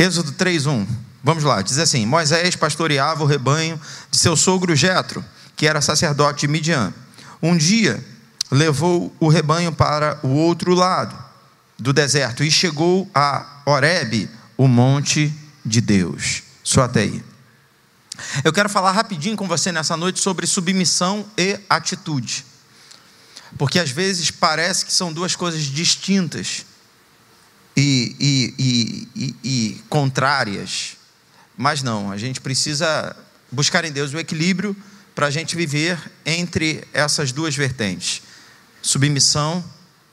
Êxodo 3:1. Vamos lá, diz assim: Moisés pastoreava o rebanho de seu sogro Jetro, que era sacerdote de Midian. Um dia levou o rebanho para o outro lado do deserto e chegou a Horebe, o monte de Deus. Só até aí. Eu quero falar rapidinho com você nessa noite sobre submissão e atitude. Porque às vezes parece que são duas coisas distintas e, e, e, e, contrárias. Mas não, a gente precisa buscar em Deus o equilíbrio para a gente viver entre essas duas vertentes: submissão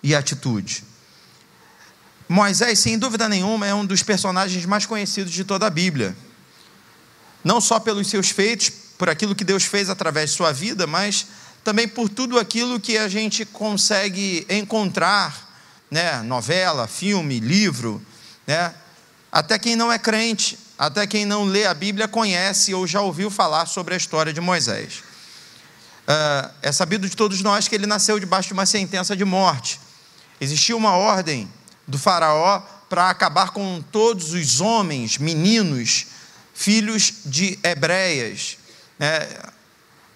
e atitude. Moisés, sem dúvida nenhuma, é um dos personagens mais conhecidos de toda a Bíblia. Não só pelos seus feitos, por aquilo que Deus fez através de sua vida, mas também por tudo aquilo que a gente consegue encontrar, né? novela, filme, livro. Né? Até quem não é crente, até quem não lê a Bíblia conhece ou já ouviu falar sobre a história de Moisés. Uh, é sabido de todos nós que ele nasceu debaixo de uma sentença de morte. Existia uma ordem do Faraó para acabar com todos os homens, meninos, filhos de hebreias. É,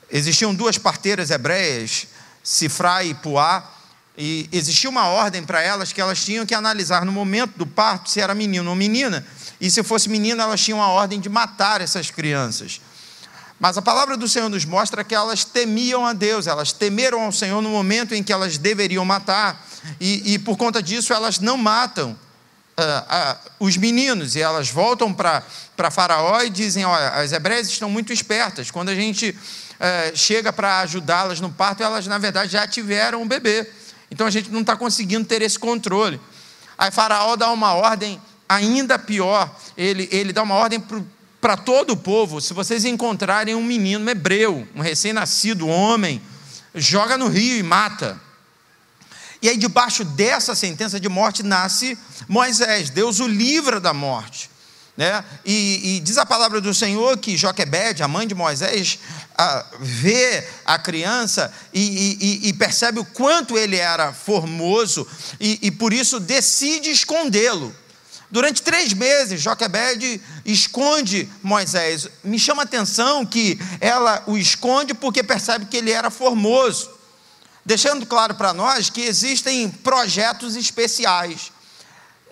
existiam duas parteiras hebreias, Sifra e Puá, e existia uma ordem para elas que elas tinham que analisar no momento do parto se era menino ou menina, e se fosse menina, elas tinham a ordem de matar essas crianças. Mas a palavra do Senhor nos mostra que elas temiam a Deus, elas temeram ao Senhor no momento em que elas deveriam matar, e, e por conta disso elas não matam uh, uh, os meninos, e elas voltam para Faraó e dizem: Olha, as hebreias estão muito espertas, quando a gente uh, chega para ajudá-las no parto, elas na verdade já tiveram um bebê, então a gente não está conseguindo ter esse controle. Aí Faraó dá uma ordem ainda pior, ele, ele dá uma ordem para todo o povo: se vocês encontrarem um menino hebreu, um recém-nascido homem, joga no rio e mata. E aí, debaixo dessa sentença de morte, nasce Moisés. Deus o livra da morte. Né? E, e diz a palavra do Senhor que Joquebede, a mãe de Moisés, a, vê a criança e, e, e, percebe o quanto ele era formoso e, por isso decide escondê-lo. Durante três meses, Joquebede esconde Moisés. Me chama a atenção que ela o esconde porque percebe que ele era formoso deixando claro para nós que existem projetos especiais.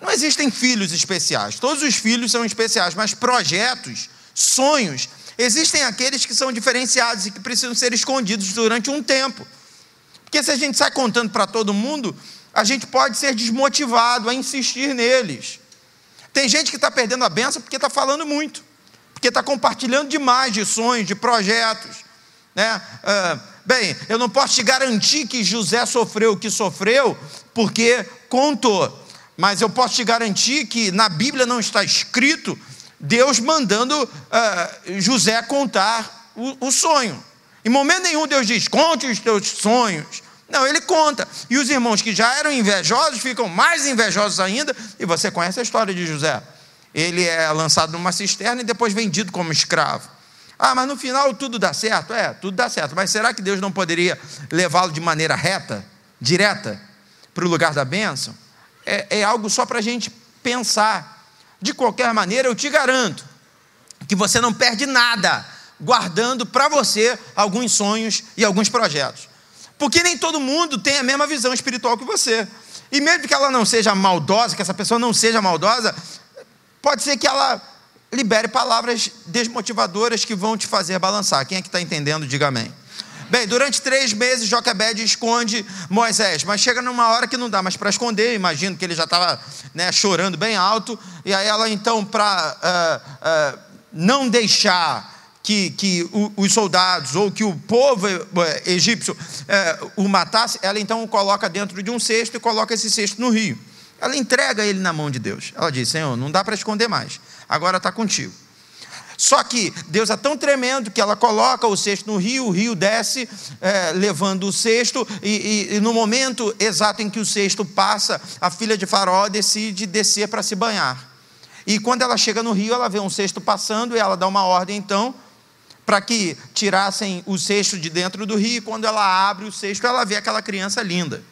Não existem filhos especiais, todos os filhos são especiais, mas projetos, sonhos, existem aqueles que são diferenciados e que precisam ser escondidos durante um tempo. Porque se a gente sai contando para todo mundo, a gente pode ser desmotivado a insistir neles. Tem gente que está perdendo a benção porque está falando muito, porque está compartilhando demais de sonhos, de projetos. Né? Uh, Bem, eu não posso te garantir que José sofreu o que sofreu, porque contou. Mas eu posso te garantir que na Bíblia não está escrito Deus mandando uh, José contar o, o sonho. Em momento nenhum Deus diz: conte os teus sonhos. Não, ele conta. E os irmãos que já eram invejosos ficam mais invejosos ainda. E você conhece a história de José. Ele é lançado numa cisterna e depois vendido como escravo. Ah, mas no final tudo dá certo? É, tudo dá certo. Mas será que Deus não poderia levá-lo de maneira reta, direta, para o lugar da bênção? É, é algo só para a gente pensar. De qualquer maneira, eu te garanto que você não perde nada guardando para você alguns sonhos e alguns projetos. Porque nem todo mundo tem a mesma visão espiritual que você. E mesmo que ela não seja maldosa, que essa pessoa não seja maldosa, pode ser que ela libere palavras desmotivadoras que vão te fazer balançar. Quem é que está entendendo, diga amém. Bem, durante três meses Joquebed esconde Moisés, mas chega numa hora que não dá mais para esconder. Imagino que ele já estava né, chorando bem alto, e aí ela então, para uh, uh, não deixar que, que os soldados ou que o povo uh, egípcio o matasse, ela então o coloca dentro de um cesto e coloca esse cesto no rio. Ela entrega ele na mão de Deus. Ela diz: Senhor, não dá para esconder mais agora está contigo. Só que Deus é tão tremendo que ela coloca o cesto no rio, o rio desce, é, levando o cesto, e, e, e, no momento exato em que o cesto passa, a filha de Faraó decide descer para se banhar. E quando ela chega no rio, ela vê um cesto passando e ela dá uma ordem então para que tirassem o cesto de dentro do rio. E quando ela abre o cesto, ela vê aquela criança linda.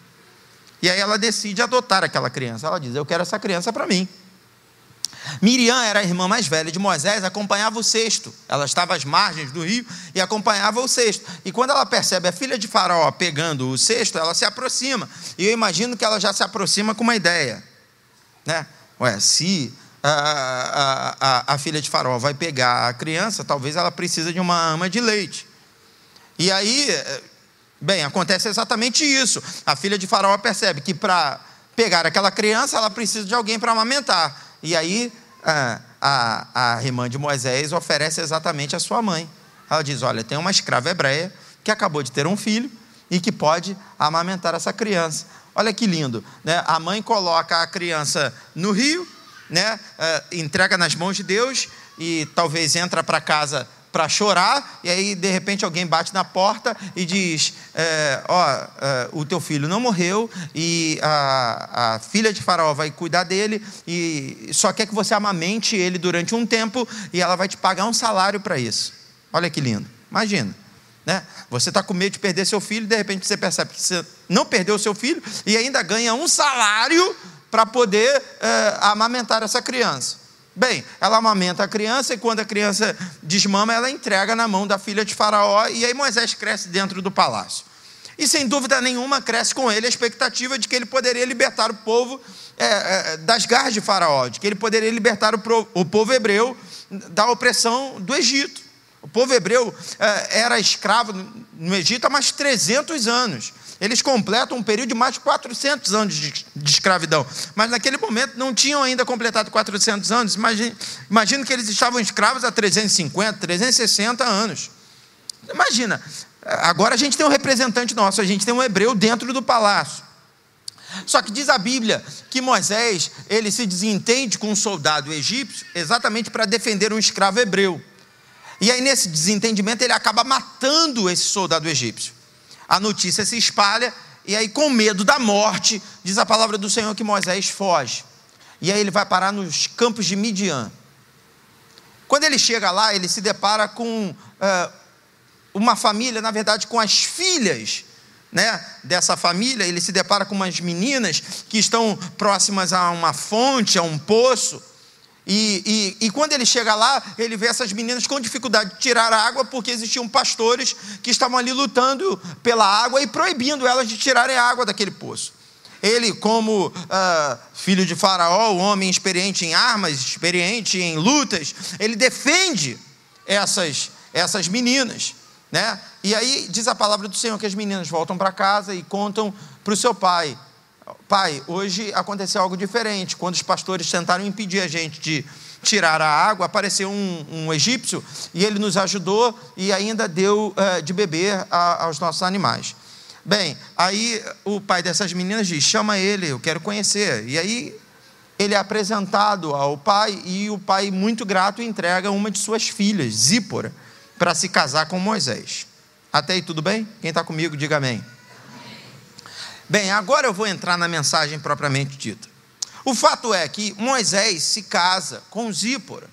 E aí ela decide adotar aquela criança. Ela diz: Eu quero essa criança para mim. Miriam era a irmã mais velha de Moisés, acompanhava o cesto. Ela estava às margens do rio e acompanhava o cesto. E quando ela percebe a filha de Faraó pegando o cesto, ela se aproxima. E eu imagino que ela já se aproxima com uma ideia. Né? Ué, se a, a, a, a filha de Faraó vai pegar a criança, talvez ela precisa de uma ama de leite. E aí, bem, acontece exatamente isso. A filha de Faraó percebe que para pegar aquela criança, ela precisa de alguém para amamentar. E aí a, a, a irmã de Moisés oferece exatamente a sua mãe. Ela diz: Olha, tem uma escrava hebreia que acabou de ter um filho e que pode amamentar essa criança. Olha que lindo, né? A mãe coloca a criança no rio, né? Uh, entrega nas mãos de Deus e talvez entra para casa para chorar, e aí de repente alguém bate na porta e diz: é, Ó, é, o teu filho não morreu, e a, a filha de Faraó vai cuidar dele, e só quer que você amamente ele durante um tempo, e ela vai te pagar um salário para isso. Olha que lindo, imagina. Né? Você está com medo de perder seu filho, e de repente você percebe que você não perdeu o seu filho e ainda ganha um salário para poder é, amamentar essa criança. Bem, ela amamenta a criança e quando a criança desmama, ela entrega na mão da filha de Faraó e aí Moisés cresce dentro do palácio. E sem dúvida nenhuma cresce com ele a expectativa de que ele poderia libertar o povo é, é, das garras de Faraó, de que ele poderia libertar o, pro, o povo hebreu da opressão do Egito. O povo hebreu é, era escravo no Egito há mais 300 anos. Eles completam um período de mais de 400 anos de, de escravidão. Mas naquele momento não tinham ainda completado 400 anos. Imagina, imagina que eles estavam escravos há 350, 360 anos. Imagina, agora a gente tem um representante nosso, a gente tem um hebreu dentro do palácio. Só que diz a Bíblia que Moisés, ele se desentende com um soldado egípcio exatamente para defender um escravo hebreu. E aí nesse desentendimento ele acaba matando esse soldado egípcio a notícia se espalha, e aí, com medo da morte, diz a palavra do Senhor que Moisés foge. E aí ele vai parar nos campos de Midian. Quando ele chega lá, ele se depara com uh, uma família, na verdade, com as filhas né, dessa família. Ele se depara com umas meninas que estão próximas a uma fonte, a um poço. E, e, e, quando ele chega lá, ele vê essas meninas com dificuldade de tirar a água, porque existiam pastores que estavam ali lutando pela água e proibindo elas de tirarem a água daquele poço. Ele, como uh, filho de Faraó, homem experiente em armas, experiente em lutas, ele defende essas, essas meninas. Né? E aí diz a palavra do Senhor que as meninas voltam para casa e contam para o seu pai Pai, hoje aconteceu algo diferente. Quando os pastores tentaram impedir a gente de tirar a água, apareceu um, um egípcio e ele nos ajudou e ainda deu uh, de beber a, aos nossos animais. Bem, aí o pai dessas meninas diz: chama ele, eu quero conhecer. E aí ele é apresentado ao pai e o pai, muito grato, entrega uma de suas filhas, Zípora, para se casar com Moisés. Até aí tudo bem? Quem está comigo, diga amém. Bem, agora eu vou entrar na mensagem propriamente dita. O fato é que Moisés se casa com Zípora.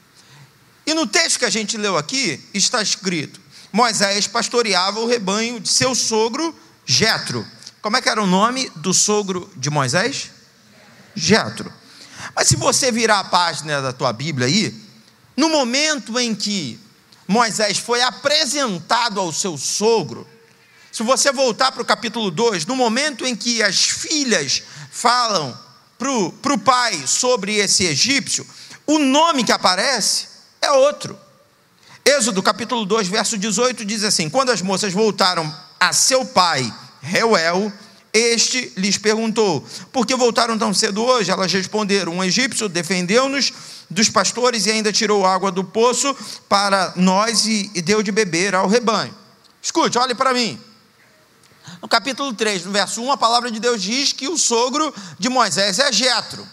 E no texto que a gente leu aqui está escrito: Moisés pastoreava o rebanho de seu sogro Jetro. Como é que era o nome do sogro de Moisés? Jetro. Mas se você virar a página da tua Bíblia aí, no momento em que Moisés foi apresentado ao seu sogro, se você voltar para o capítulo 2, no momento em que as filhas falam para o pai sobre esse egípcio, o nome que aparece é outro. Êxodo capítulo 2, verso 18 diz assim: Quando as moças voltaram a seu pai, Reuel, este lhes perguntou: Por que voltaram tão cedo hoje? Elas responderam: Um egípcio defendeu-nos dos pastores e ainda tirou água do poço para nós e, e deu de beber ao rebanho. Escute, olhe para mim. No capítulo 3, no verso 1, a palavra de Deus diz que o sogro de Moisés é Jetro.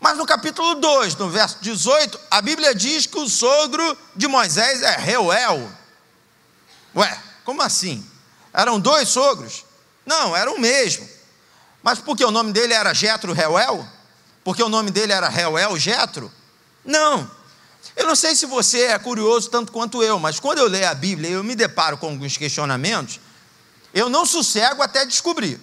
Mas no capítulo 2, no verso 18, a Bíblia diz que o sogro de Moisés é Reuel. Ué, como assim? Eram dois sogros? Não, era o mesmo. Mas porque o nome dele era Jetro Reuel? Porque o nome dele era Reuel Jetro? Não. Eu não sei se você é curioso tanto quanto eu, mas quando eu leio a Bíblia eu me deparo com alguns questionamentos, eu não sossego até descobrir.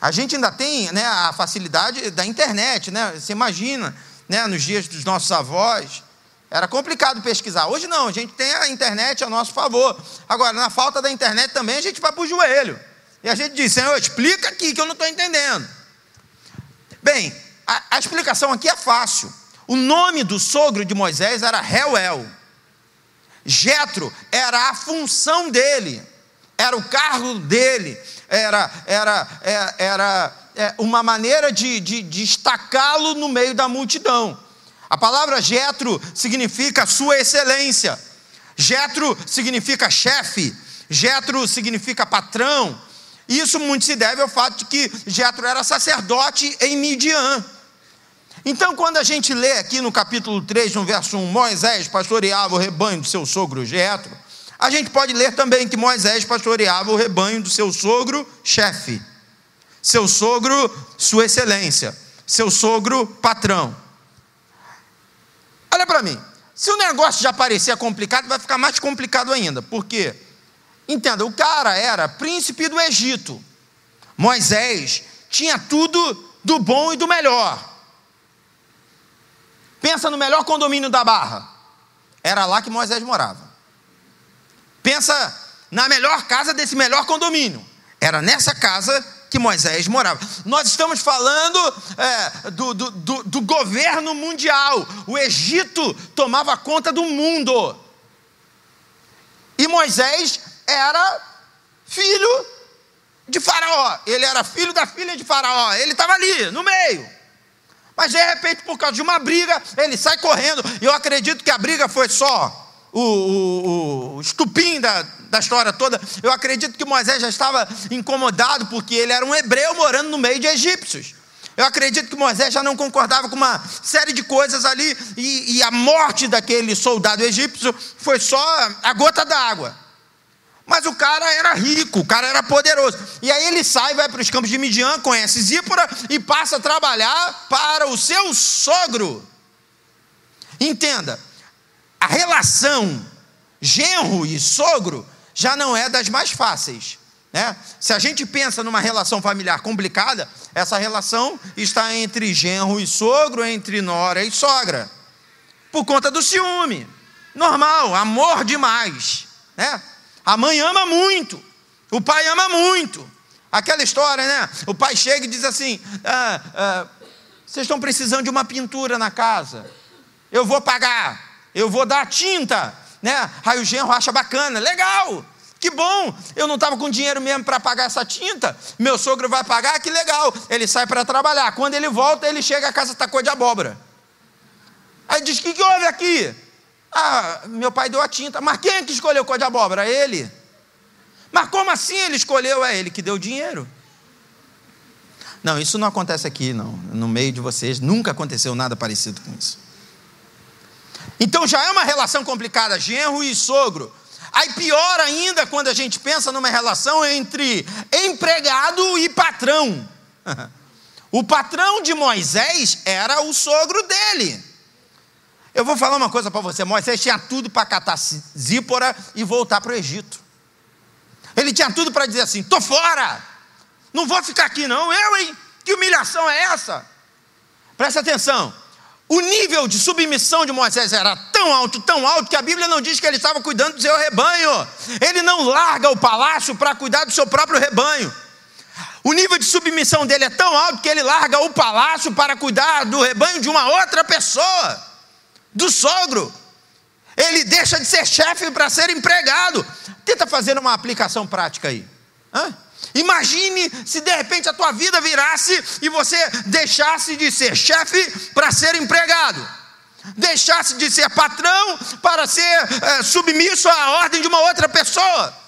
A gente ainda tem né, a facilidade da internet, né? Você imagina, né, nos dias dos nossos avós, era complicado pesquisar. Hoje não, a gente tem a internet a nosso favor. Agora, na falta da internet também, a gente vai para o joelho. E a gente diz, Senhor, explica aqui que eu não estou entendendo. Bem, a, a, explicação aqui é fácil. O nome do sogro de Moisés era Reuel. Jetro era a função dele, era o cargo dele, era, era, era, era é, uma maneira de, de, de destacá-lo no meio da multidão. A palavra Jetro significa sua excelência. Jetro significa chefe. Jetro significa patrão. Isso muito se deve ao fato de que Jetro era sacerdote em Midian. Então, quando a gente lê aqui no capítulo 3, no verso 1, Moisés pastoreava o rebanho do seu sogro Jetro, a gente pode ler também que Moisés pastoreava o rebanho do seu sogro chefe, seu sogro, sua excelência, seu sogro patrão. Olha para mim. Se o negócio já parecia complicado, vai ficar mais complicado ainda. Por quê? Entenda, o cara era príncipe do Egito. Moisés tinha tudo do bom e do melhor. Pensa no melhor condomínio da Barra. Era lá que Moisés morava. Pensa na melhor casa desse melhor condomínio. Era nessa casa que Moisés morava. Nós estamos falando é, do, do, do, do governo mundial. O Egito tomava conta do mundo. E Moisés era filho de Faraó. Ele era filho da filha de Faraó. Ele estava ali, no meio. Mas de repente, por causa de uma briga, ele sai correndo. Eu acredito que a briga foi só o, o, o estupim da, da história toda, eu acredito que Moisés já estava incomodado porque ele era um hebreu morando no meio de egípcios. Eu acredito que Moisés já não concordava com uma série de coisas ali, e, e a morte daquele soldado egípcio foi só a gota d'água. Mas o cara era rico, o cara era poderoso. E aí ele sai, vai para os campos de Midian, conhece Zípora e passa a trabalhar para o seu sogro. Entenda, a relação genro e sogro já não é das mais fáceis. Né? Se a gente pensa numa relação familiar complicada, essa relação está entre genro e sogro, entre nora e sogra, por conta do ciúme. Normal, amor demais. Né? A mãe ama muito, o pai ama muito. Aquela história, né? O pai chega e diz assim: ah, ah, vocês estão precisando de uma pintura na casa, eu vou pagar eu vou dar tinta, né? Aí o genro acha bacana, legal, que bom, eu não estava com dinheiro mesmo para pagar essa tinta, meu sogro vai pagar, que legal. Ele sai para trabalhar, quando ele volta, ele chega, a casa está cor de abóbora. Aí diz: O que, que houve aqui? Ah, meu pai deu a tinta, mas quem é que escolheu cor de abóbora? Ele. Mas como assim ele escolheu? É ele que deu o dinheiro. Não, isso não acontece aqui, não. No meio de vocês, nunca aconteceu nada parecido com isso. Então já é uma relação complicada, genro e sogro. Aí pior ainda quando a gente pensa numa relação entre empregado e patrão. O patrão de Moisés era o sogro dele. Eu vou falar uma coisa para você: Moisés tinha tudo para catar Zípora e voltar para o Egito. Ele tinha tudo para dizer assim: estou fora, não vou ficar aqui não, eu, hein? Que humilhação é essa? Presta atenção. O nível de submissão de Moisés era tão alto, tão alto, que a Bíblia não diz que ele estava cuidando do seu rebanho. Ele não larga o palácio para cuidar do seu próprio rebanho. O nível de submissão dele é tão alto que ele larga o palácio para cuidar do rebanho de uma outra pessoa, do sogro. Ele deixa de ser chefe para ser empregado. Tenta fazer uma aplicação prática aí. Hã? Imagine se de repente a tua vida virasse e você deixasse de ser chefe para ser empregado, deixasse de ser patrão para ser é, submisso à ordem de uma outra pessoa.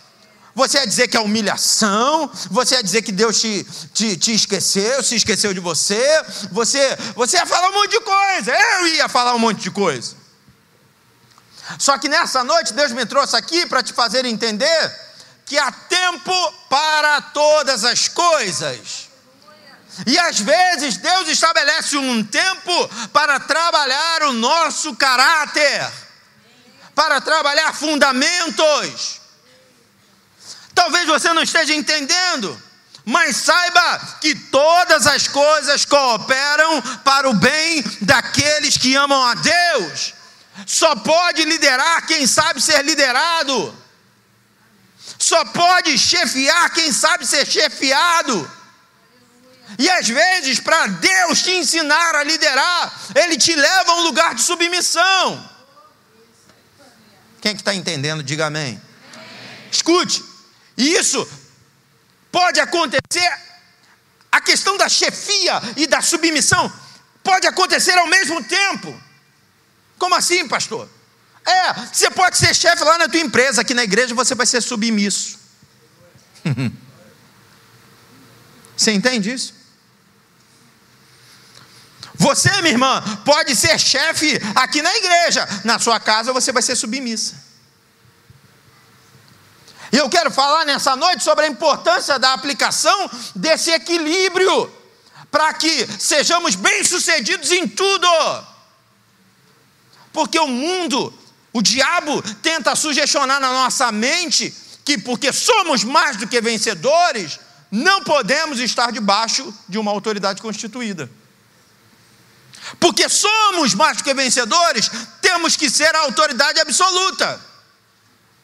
Você ia dizer que é humilhação, você ia dizer que Deus te, te, te esqueceu, se esqueceu de você, você, você ia falar um monte de coisa, eu ia falar um monte de coisa. Só que nessa noite Deus me trouxe aqui para te fazer entender que há tempo para todas as coisas. E às vezes Deus estabelece um tempo para trabalhar o nosso caráter, para trabalhar fundamentos. Talvez você não esteja entendendo, mas saiba que todas as coisas cooperam para o bem daqueles que amam a Deus. Só pode liderar quem sabe ser liderado. Só pode chefiar quem sabe ser chefiado. E às vezes, para Deus te ensinar a liderar, Ele te leva a um lugar de submissão. Quem é que está entendendo, diga amém. Escute, isso pode acontecer, a questão da chefia e da submissão pode acontecer ao mesmo tempo. Como assim, pastor? É, você pode ser chefe lá na tua empresa, aqui na igreja você vai ser submisso. Você entende isso? Você, minha irmã, pode ser chefe aqui na igreja, na sua casa você vai ser submissa. E eu quero falar nessa noite sobre a importância da aplicação desse equilíbrio, para que sejamos bem-sucedidos em tudo. Porque o mundo, o diabo, tenta sugestionar na nossa mente que, porque somos mais do que vencedores, não podemos estar debaixo de uma autoridade constituída. Porque somos mais do que vencedores, temos que ser a autoridade absoluta.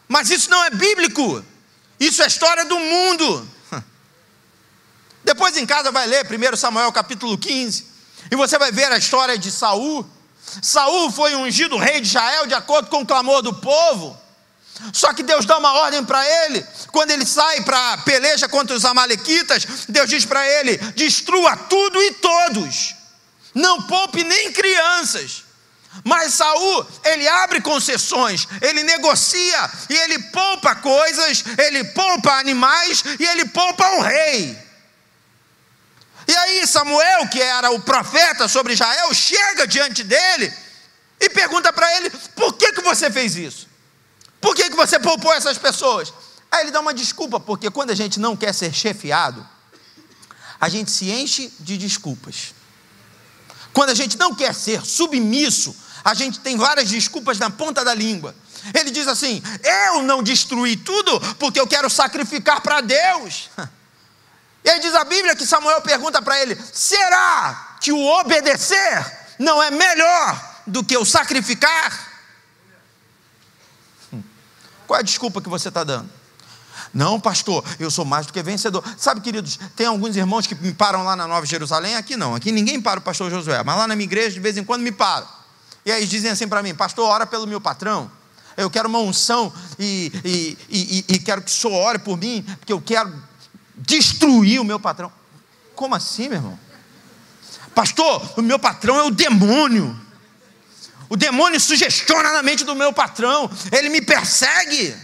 Mas isso não é bíblico. Isso é história do mundo. Depois em casa vai ler 1 Samuel capítulo 15, e você vai ver a história de Saul. Saul foi ungido rei de Israel de acordo com o clamor do povo. Só que Deus dá uma ordem para ele. Quando ele sai para peleja contra os amalequitas, Deus diz para ele: destrua tudo e todos não poupe nem crianças. Mas Saul, ele abre concessões, ele negocia e ele poupa coisas, ele poupa animais e ele poupa o rei. E aí Samuel, que era o profeta sobre Israel, chega diante dele e pergunta para ele: por que, que você fez isso? Por que, que você poupou essas pessoas? Aí ele dá uma desculpa, porque quando a gente não quer ser chefiado, a gente se enche de desculpas. Quando a gente não quer ser submisso, a gente tem várias desculpas na ponta da língua. Ele diz assim: Eu não destruí tudo porque eu quero sacrificar para Deus. E aí diz a Bíblia que Samuel pergunta para ele: Será que o obedecer não é melhor do que o sacrificar? Qual é a desculpa que você está dando? Não, pastor, eu sou mais do que vencedor. Sabe, queridos, tem alguns irmãos que me param lá na Nova Jerusalém, aqui não, aqui ninguém para o pastor Josué, mas lá na minha igreja de vez em quando me param. E aí dizem assim para mim, pastor, ora pelo meu patrão. Eu quero uma unção e, e, e, e quero que o senhor ore por mim, porque eu quero destruir o meu patrão. Como assim, meu irmão? Pastor, o meu patrão é o demônio. O demônio sugestiona na mente do meu patrão, ele me persegue.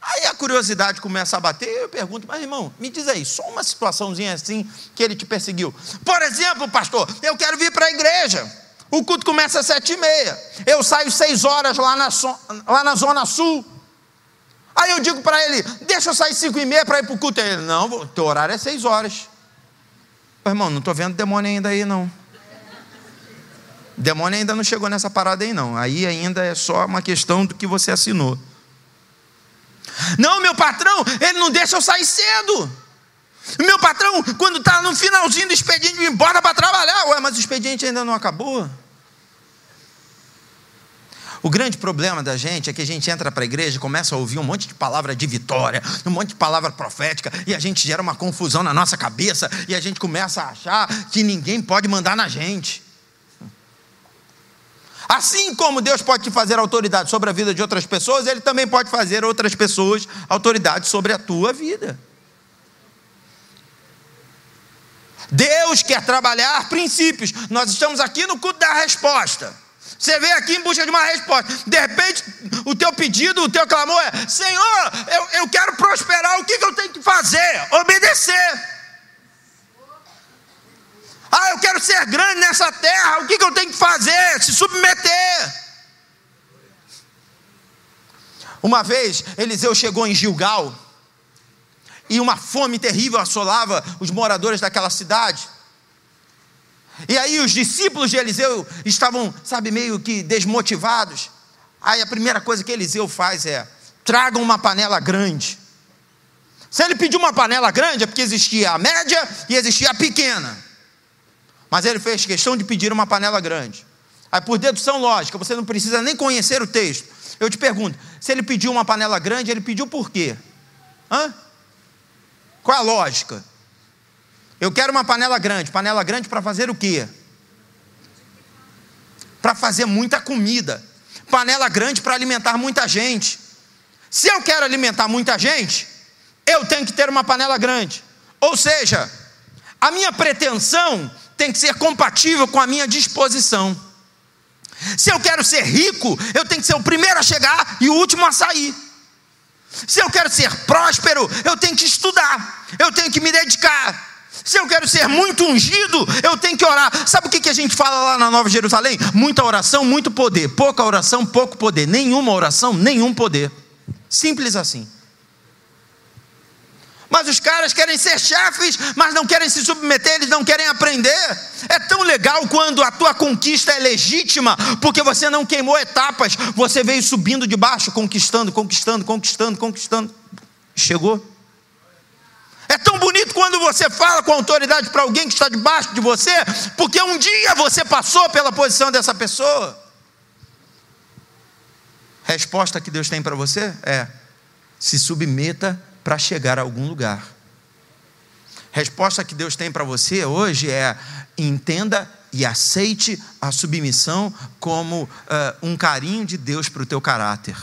Aí a curiosidade começa a bater, eu pergunto, mas irmão, me diz aí, só uma situaçãozinha assim que ele te perseguiu. Por exemplo, pastor, eu quero vir para a igreja. O culto começa às sete e meia. Eu saio seis horas lá na, lá na Zona Sul. Aí eu digo para ele, deixa eu sair cinco e meia para ir para o culto. Ele, não, teu horário é seis horas. Mas, irmão, não estou vendo demônio ainda aí, não. Demônio ainda não chegou nessa parada aí, não. Aí ainda é só uma questão do que você assinou. Não, meu patrão, ele não deixa eu sair cedo. Meu patrão, quando está no finalzinho do expediente, me bota para trabalhar. Ué, mas o expediente ainda não acabou. O grande problema da gente é que a gente entra para a igreja e começa a ouvir um monte de palavra de vitória, um monte de palavra profética, e a gente gera uma confusão na nossa cabeça, e a gente começa a achar que ninguém pode mandar na gente. Assim como Deus pode te fazer autoridade sobre a vida de outras pessoas, Ele também pode fazer outras pessoas autoridade sobre a tua vida. Deus quer trabalhar princípios. Nós estamos aqui no culto da resposta. Você veio aqui em busca de uma resposta. De repente, o teu pedido, o teu clamor é: Senhor, eu, eu quero prosperar. O que, que eu tenho que fazer? Obedecer. Ah, eu quero ser grande nessa terra. O que, que eu tenho que fazer? Se submeter. Uma vez, Eliseu chegou em Gilgal e uma fome terrível assolava os moradores daquela cidade. E aí os discípulos de Eliseu estavam, sabe, meio que desmotivados. Aí a primeira coisa que Eliseu faz é: tragam uma panela grande, Se ele pediu uma panela grande, é porque existia a média e existia a pequena. Mas ele fez questão de pedir uma panela grande. Aí, por dedução lógica, você não precisa nem conhecer o texto. Eu te pergunto: se ele pediu uma panela grande, ele pediu por quê? Hã? Qual é a lógica? Eu quero uma panela grande. Panela grande para fazer o quê? Para fazer muita comida. Panela grande para alimentar muita gente. Se eu quero alimentar muita gente, eu tenho que ter uma panela grande. Ou seja, a minha pretensão tem que ser compatível com a minha disposição. Se eu quero ser rico, eu tenho que ser o primeiro a chegar e o último a sair. Se eu quero ser próspero, eu tenho que estudar, eu tenho que me dedicar. Se eu quero ser muito ungido, eu tenho que orar. Sabe o que a gente fala lá na Nova Jerusalém? Muita oração, muito poder. Pouca oração, pouco poder. Nenhuma oração, nenhum poder. Simples assim. Mas os caras querem ser chefes, mas não querem se submeter, eles não querem aprender. É tão legal quando a tua conquista é legítima, porque você não queimou etapas, você veio subindo de baixo, conquistando, conquistando, conquistando, conquistando. Chegou. É tão bonito quando você fala com autoridade para alguém que está debaixo de você, porque um dia você passou pela posição dessa pessoa. Resposta que Deus tem para você é: se submeta para chegar a algum lugar. Resposta que Deus tem para você hoje é: entenda e aceite a submissão como uh, um carinho de Deus para o teu caráter.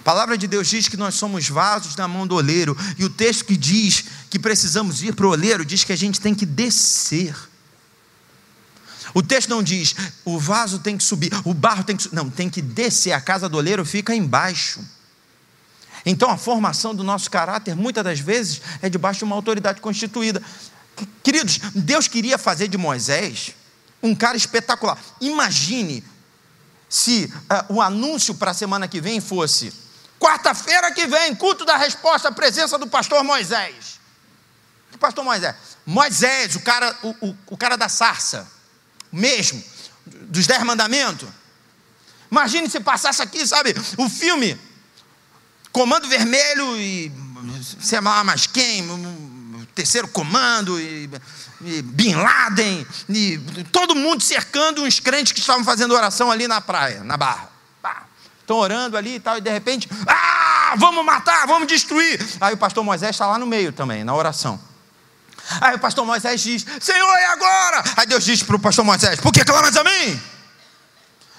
A palavra de Deus diz que nós somos vasos na mão do oleiro, e o texto que diz que precisamos ir para o oleiro diz que a gente tem que descer. O texto não diz o vaso tem que subir, o barro tem que não, tem que descer. A casa do oleiro fica embaixo. Então a formação do nosso caráter muitas das vezes é debaixo de uma autoridade constituída. Queridos, Deus queria fazer de Moisés um cara espetacular. Imagine se uh, o anúncio para a semana que vem fosse quarta-feira que vem, culto da resposta, a presença do pastor Moisés. O pastor Moisés. Moisés, o cara, o, o, o cara da sarça mesmo, dos dez mandamentos. Imagine se passasse aqui, sabe, o filme Comando Vermelho e sei lá mais quem, terceiro comando e, e Bin Laden e todo mundo cercando uns crentes que estavam fazendo oração ali na praia, na barra. Estão orando ali e tal, e de repente, ah, vamos matar, vamos destruir. Aí o pastor Moisés está lá no meio também, na oração. Aí o pastor Moisés diz: Senhor, é agora. Aí Deus diz para o pastor Moisés: Por que clamas a mim?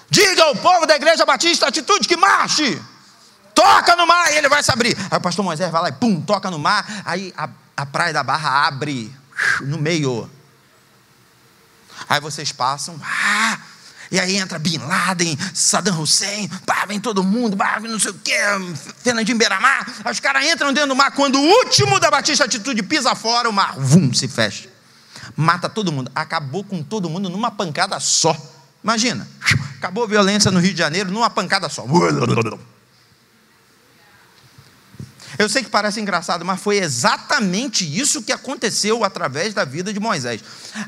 Diga ao povo da igreja batista atitude que marche. Toca no mar e ele vai se abrir. Aí o pastor Moisés vai lá e pum, toca no mar. Aí a, a praia da barra abre no meio. Aí vocês passam. Ah, e aí entra Bin Laden, Saddam Hussein, pá, vem todo mundo, pá, não sei o quê, Fernandinho Beiramar. Os caras entram dentro do mar. Quando o último da Batista Atitude pisa fora, o mar, vum, se fecha. Mata todo mundo. Acabou com todo mundo numa pancada só. Imagina, acabou a violência no Rio de Janeiro numa pancada só. Eu sei que parece engraçado, mas foi exatamente isso que aconteceu através da vida de Moisés.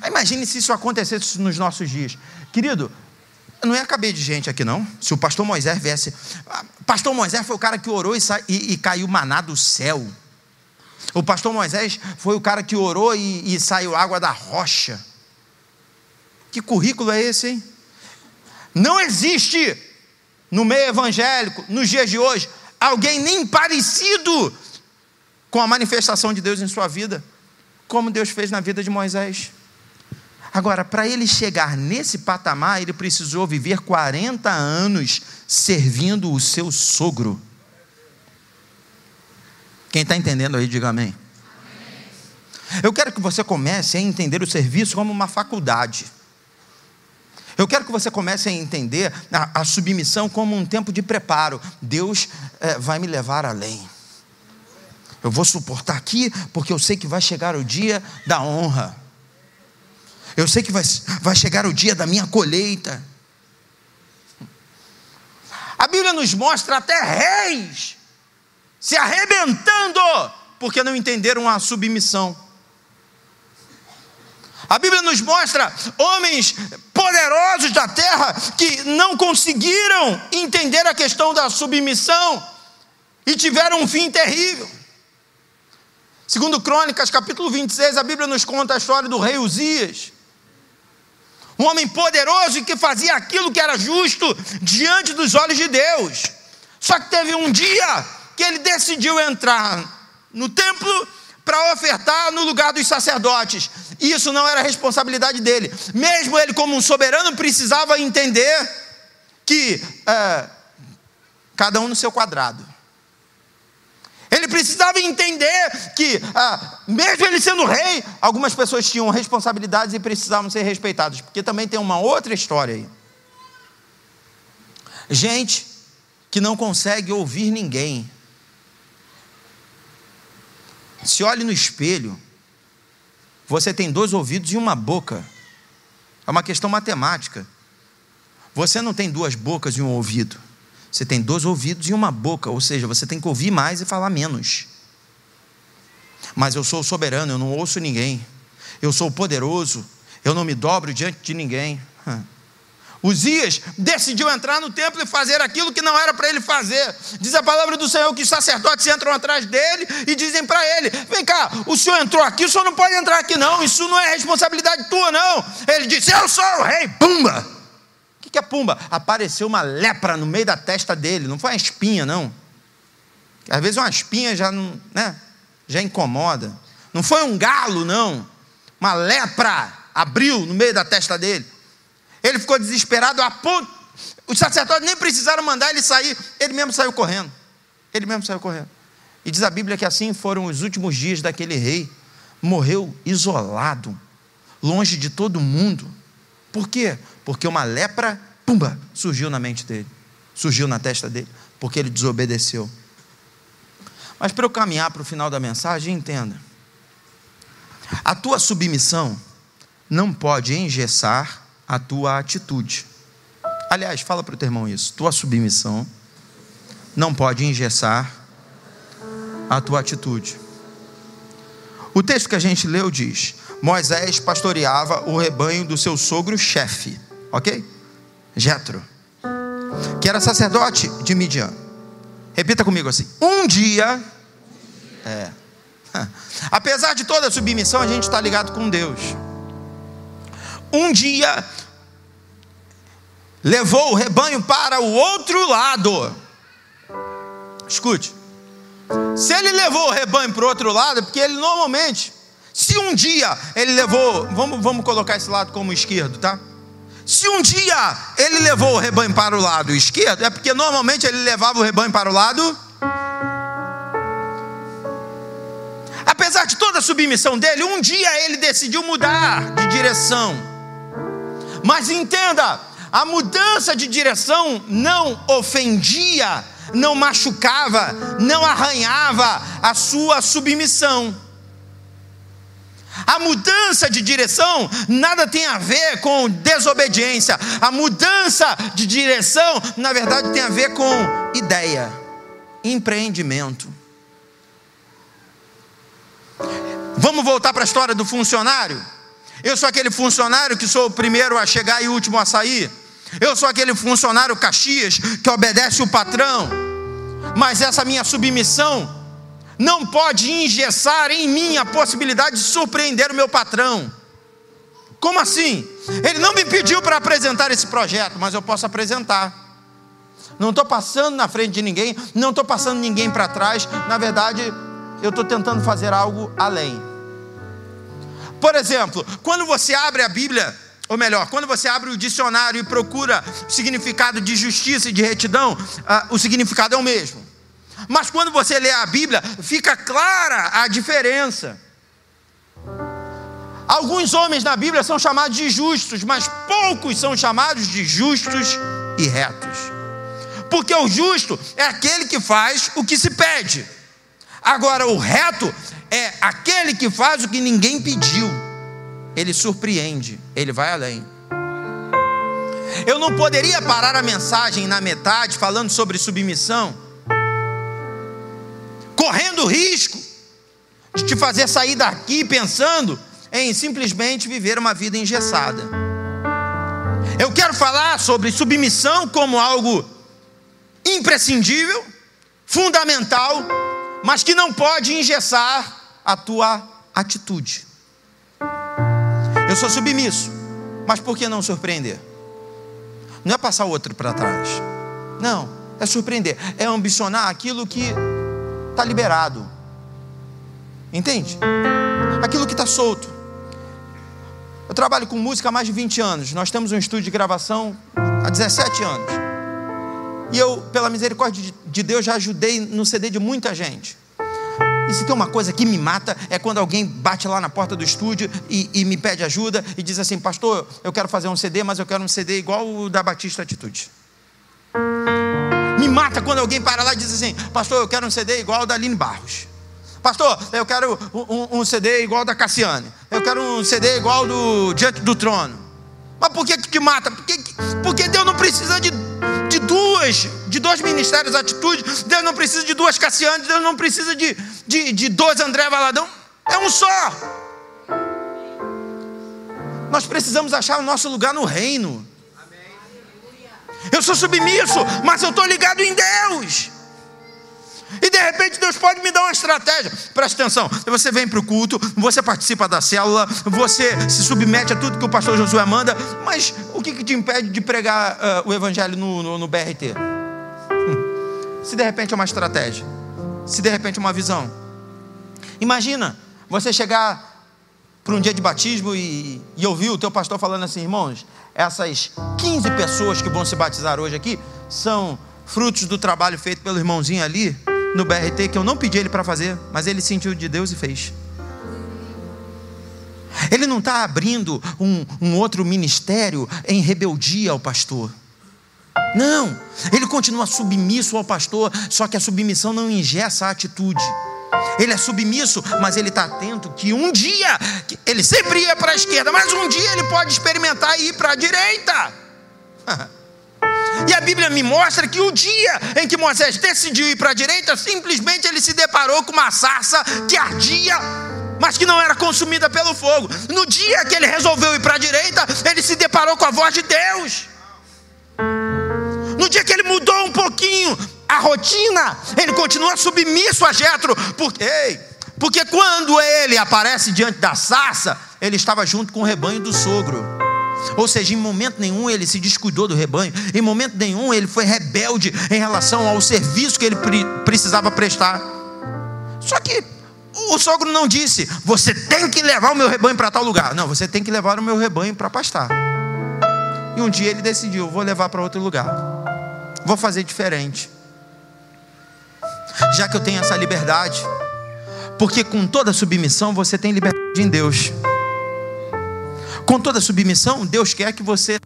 Imagine se isso acontecesse nos nossos dias. Querido, não ia caber de gente aqui, não. Se o pastor Moisés viesse. Ah, pastor Moisés foi o cara que orou e, sa... e, e caiu maná do céu. O pastor Moisés foi o cara que orou e, e saiu água da rocha. Que currículo é esse, hein? Não existe no meio evangélico, nos dias de hoje, alguém nem parecido com a manifestação de Deus em sua vida, como Deus fez na vida de Moisés. Agora, para ele chegar nesse patamar, ele precisou viver 40 anos servindo o seu sogro. Quem está entendendo aí, diga amém. Eu quero que você comece a entender o serviço como uma faculdade. Eu quero que você comece a entender a, a submissão como um tempo de preparo. Deus é, vai me levar além. Eu vou suportar aqui, porque eu sei que vai chegar o dia da honra. Eu sei que vai, vai chegar o dia da minha colheita. A Bíblia nos mostra até reis se arrebentando porque não entenderam a submissão. A Bíblia nos mostra homens poderosos da terra que não conseguiram entender a questão da submissão e tiveram um fim terrível. Segundo Crônicas, capítulo 26, a Bíblia nos conta a história do rei Uzias. Um homem poderoso que fazia aquilo que era justo diante dos olhos de Deus. Só que teve um dia que ele decidiu entrar no templo para ofertar no lugar dos sacerdotes. Isso não era responsabilidade dele. Mesmo ele, como um soberano, precisava entender que é, cada um no seu quadrado. Ele precisava entender que, ah, mesmo ele sendo rei, algumas pessoas tinham responsabilidades e precisavam ser respeitadas, porque também tem uma outra história aí. Gente que não consegue ouvir ninguém. Se olhe no espelho, você tem dois ouvidos e uma boca. É uma questão matemática. Você não tem duas bocas e um ouvido. Você tem dois ouvidos e uma boca, ou seja, você tem que ouvir mais e falar menos. Mas eu sou soberano, eu não ouço ninguém. Eu sou poderoso, eu não me dobro diante de ninguém. Uzias decidiu entrar no templo e fazer aquilo que não era para ele fazer. Diz a palavra do Senhor que os sacerdotes entram atrás dele e dizem para ele: Vem cá, o senhor entrou aqui, o senhor não pode entrar aqui, não. Isso não é responsabilidade tua, não. Ele disse: Eu sou o rei, pumba que é pumba? Apareceu uma lepra no meio da testa dele, não foi uma espinha, não. Às vezes uma espinha já não, né, já incomoda. Não foi um galo, não. Uma lepra abriu no meio da testa dele. Ele ficou desesperado a ponto. Os sacerdotes nem precisaram mandar ele sair, ele mesmo saiu correndo. Ele mesmo saiu correndo. E diz a Bíblia que assim foram os últimos dias daquele rei. Morreu isolado, longe de todo mundo. Por quê? Porque uma lepra, pumba, surgiu na mente dele, surgiu na testa dele, porque ele desobedeceu. Mas para eu caminhar para o final da mensagem, entenda: a tua submissão não pode engessar a tua atitude. Aliás, fala para o teu irmão isso: tua submissão não pode engessar a tua atitude. O texto que a gente leu diz: Moisés pastoreava o rebanho do seu sogro chefe, ok? Jetro, que era sacerdote de Midian. Repita comigo assim: um dia, é, apesar de toda a submissão, a gente está ligado com Deus. Um dia levou o rebanho para o outro lado. Escute, se ele levou o rebanho para o outro lado, é porque ele normalmente se um dia ele levou, vamos, vamos colocar esse lado como esquerdo, tá? Se um dia ele levou o rebanho para o lado esquerdo, é porque normalmente ele levava o rebanho para o lado. Apesar de toda a submissão dele, um dia ele decidiu mudar de direção. Mas entenda, a mudança de direção não ofendia, não machucava, não arranhava a sua submissão. A mudança de direção nada tem a ver com desobediência. A mudança de direção, na verdade, tem a ver com ideia, empreendimento. Vamos voltar para a história do funcionário? Eu sou aquele funcionário que sou o primeiro a chegar e o último a sair. Eu sou aquele funcionário Caxias que obedece o patrão. Mas essa minha submissão não pode engessar em mim a possibilidade de surpreender o meu patrão. Como assim? Ele não me pediu para apresentar esse projeto, mas eu posso apresentar. Não estou passando na frente de ninguém, não estou passando ninguém para trás. Na verdade, eu estou tentando fazer algo além. Por exemplo, quando você abre a Bíblia, ou melhor, quando você abre o dicionário e procura o significado de justiça e de retidão, ah, o significado é o mesmo. Mas quando você lê a Bíblia, fica clara a diferença. Alguns homens na Bíblia são chamados de justos, mas poucos são chamados de justos e retos. Porque o justo é aquele que faz o que se pede. Agora, o reto é aquele que faz o que ninguém pediu. Ele surpreende, ele vai além. Eu não poderia parar a mensagem na metade falando sobre submissão correndo risco de te fazer sair daqui pensando em simplesmente viver uma vida engessada. Eu quero falar sobre submissão como algo imprescindível, fundamental, mas que não pode engessar a tua atitude. Eu sou submisso, mas por que não surpreender? Não é passar o outro para trás. Não, é surpreender, é ambicionar aquilo que está liberado. Entende? Aquilo que está solto. Eu trabalho com música há mais de 20 anos. Nós temos um estúdio de gravação há 17 anos. E eu, pela misericórdia de Deus, já ajudei no CD de muita gente. E se tem uma coisa que me mata é quando alguém bate lá na porta do estúdio e, e, me pede ajuda e diz assim: Pastor, eu quero fazer um CD, mas eu quero um CD igual o da Batista Atitude. Me mata quando alguém para lá e diz assim: Pastor, eu quero um CD igual o da Aline Barros. Pastor, eu quero um, um, CD igual o da Cassiane. Eu quero um CD igual do Diante do Trono. Mas por que, que te mata? Porque, porque Deus não precisa de de duas, de dois ministérios atitude, Deus não precisa de duas Cassianes, Deus não precisa de, de, de dois André Valadão, é um só. Nós precisamos achar o nosso lugar no reino. Eu sou submisso, mas eu estou ligado em Deus. E de repente Deus pode me dar uma estratégia. Preste atenção. Você vem para o culto, você participa da célula, você se submete a tudo que o pastor Josué manda, mas o que, que te impede de pregar uh, o evangelho no, no, no BRT? Hum. Se de repente é uma estratégia, se de repente é uma visão. Imagina você chegar para um dia de batismo e, e ouvir o teu pastor falando assim, irmãos, essas 15 pessoas que vão se batizar hoje aqui são frutos do trabalho feito pelo irmãozinho ali no BRT que eu não pedi ele para fazer, mas ele sentiu de Deus e fez. Ele não está abrindo um, um outro ministério em rebeldia ao pastor. Não, ele continua submisso ao pastor, só que a submissão não ingessa a atitude. Ele é submisso, mas ele está atento que um dia, ele sempre ia para a esquerda, mas um dia ele pode experimentar ir para a direita. E a Bíblia me mostra que o dia em que Moisés decidiu ir para a direita, simplesmente ele se deparou com uma sarça que ardia, mas que não era consumida pelo fogo. No dia que ele resolveu ir para a direita, ele se deparou com a voz de Deus. No dia que ele mudou um pouquinho a rotina, ele continua submisso a Jetro, porque, porque quando ele aparece diante da sarça, ele estava junto com o rebanho do sogro. Ou seja, em momento nenhum ele se descuidou do rebanho, em momento nenhum ele foi rebelde em relação ao serviço que ele precisava prestar. Só que o sogro não disse: Você tem que levar o meu rebanho para tal lugar. Não, você tem que levar o meu rebanho para pastar. E um dia ele decidiu: Vou levar para outro lugar. Vou fazer diferente. Já que eu tenho essa liberdade, porque com toda submissão você tem liberdade em Deus. Com toda submissão, Deus quer que você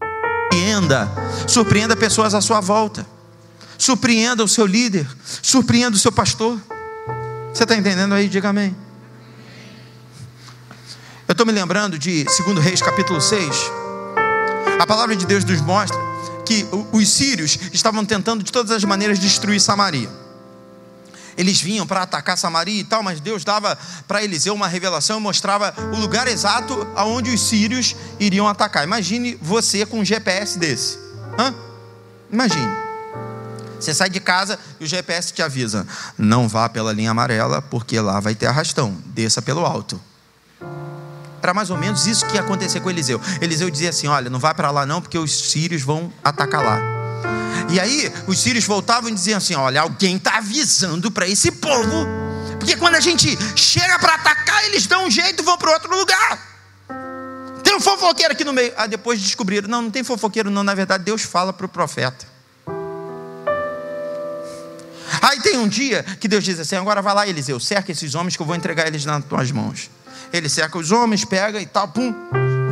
surpreenda, surpreenda pessoas à sua volta, surpreenda o seu líder, surpreenda o seu pastor. Você está entendendo aí? Diga amém. Eu estou me lembrando de 2 Reis capítulo 6. A palavra de Deus nos mostra que os sírios estavam tentando de todas as maneiras destruir Samaria eles vinham para atacar Samaria e tal, mas Deus dava para Eliseu uma revelação e mostrava o lugar exato aonde os sírios iriam atacar. Imagine você com um GPS desse. Hã? Imagine. Você sai de casa e o GPS te avisa: não vá pela linha amarela, porque lá vai ter arrastão. Desça pelo alto. Era mais ou menos isso que ia acontecer com Eliseu. Eliseu dizia assim: Olha, não vá para lá não, porque os sírios vão atacar lá. E aí os sírios voltavam e diziam assim: Olha, alguém está avisando para esse povo, porque quando a gente chega para atacar, eles dão um jeito e vão para outro lugar. Tem um fofoqueiro aqui no meio. Ah, depois descobriram: Não, não tem fofoqueiro, não. Na verdade, Deus fala para o profeta. Aí tem um dia que Deus diz assim: Agora vai lá, Eliseu, cerca esses homens que eu vou entregar eles nas tuas mãos. Ele cerca os homens, pega e tal, pum,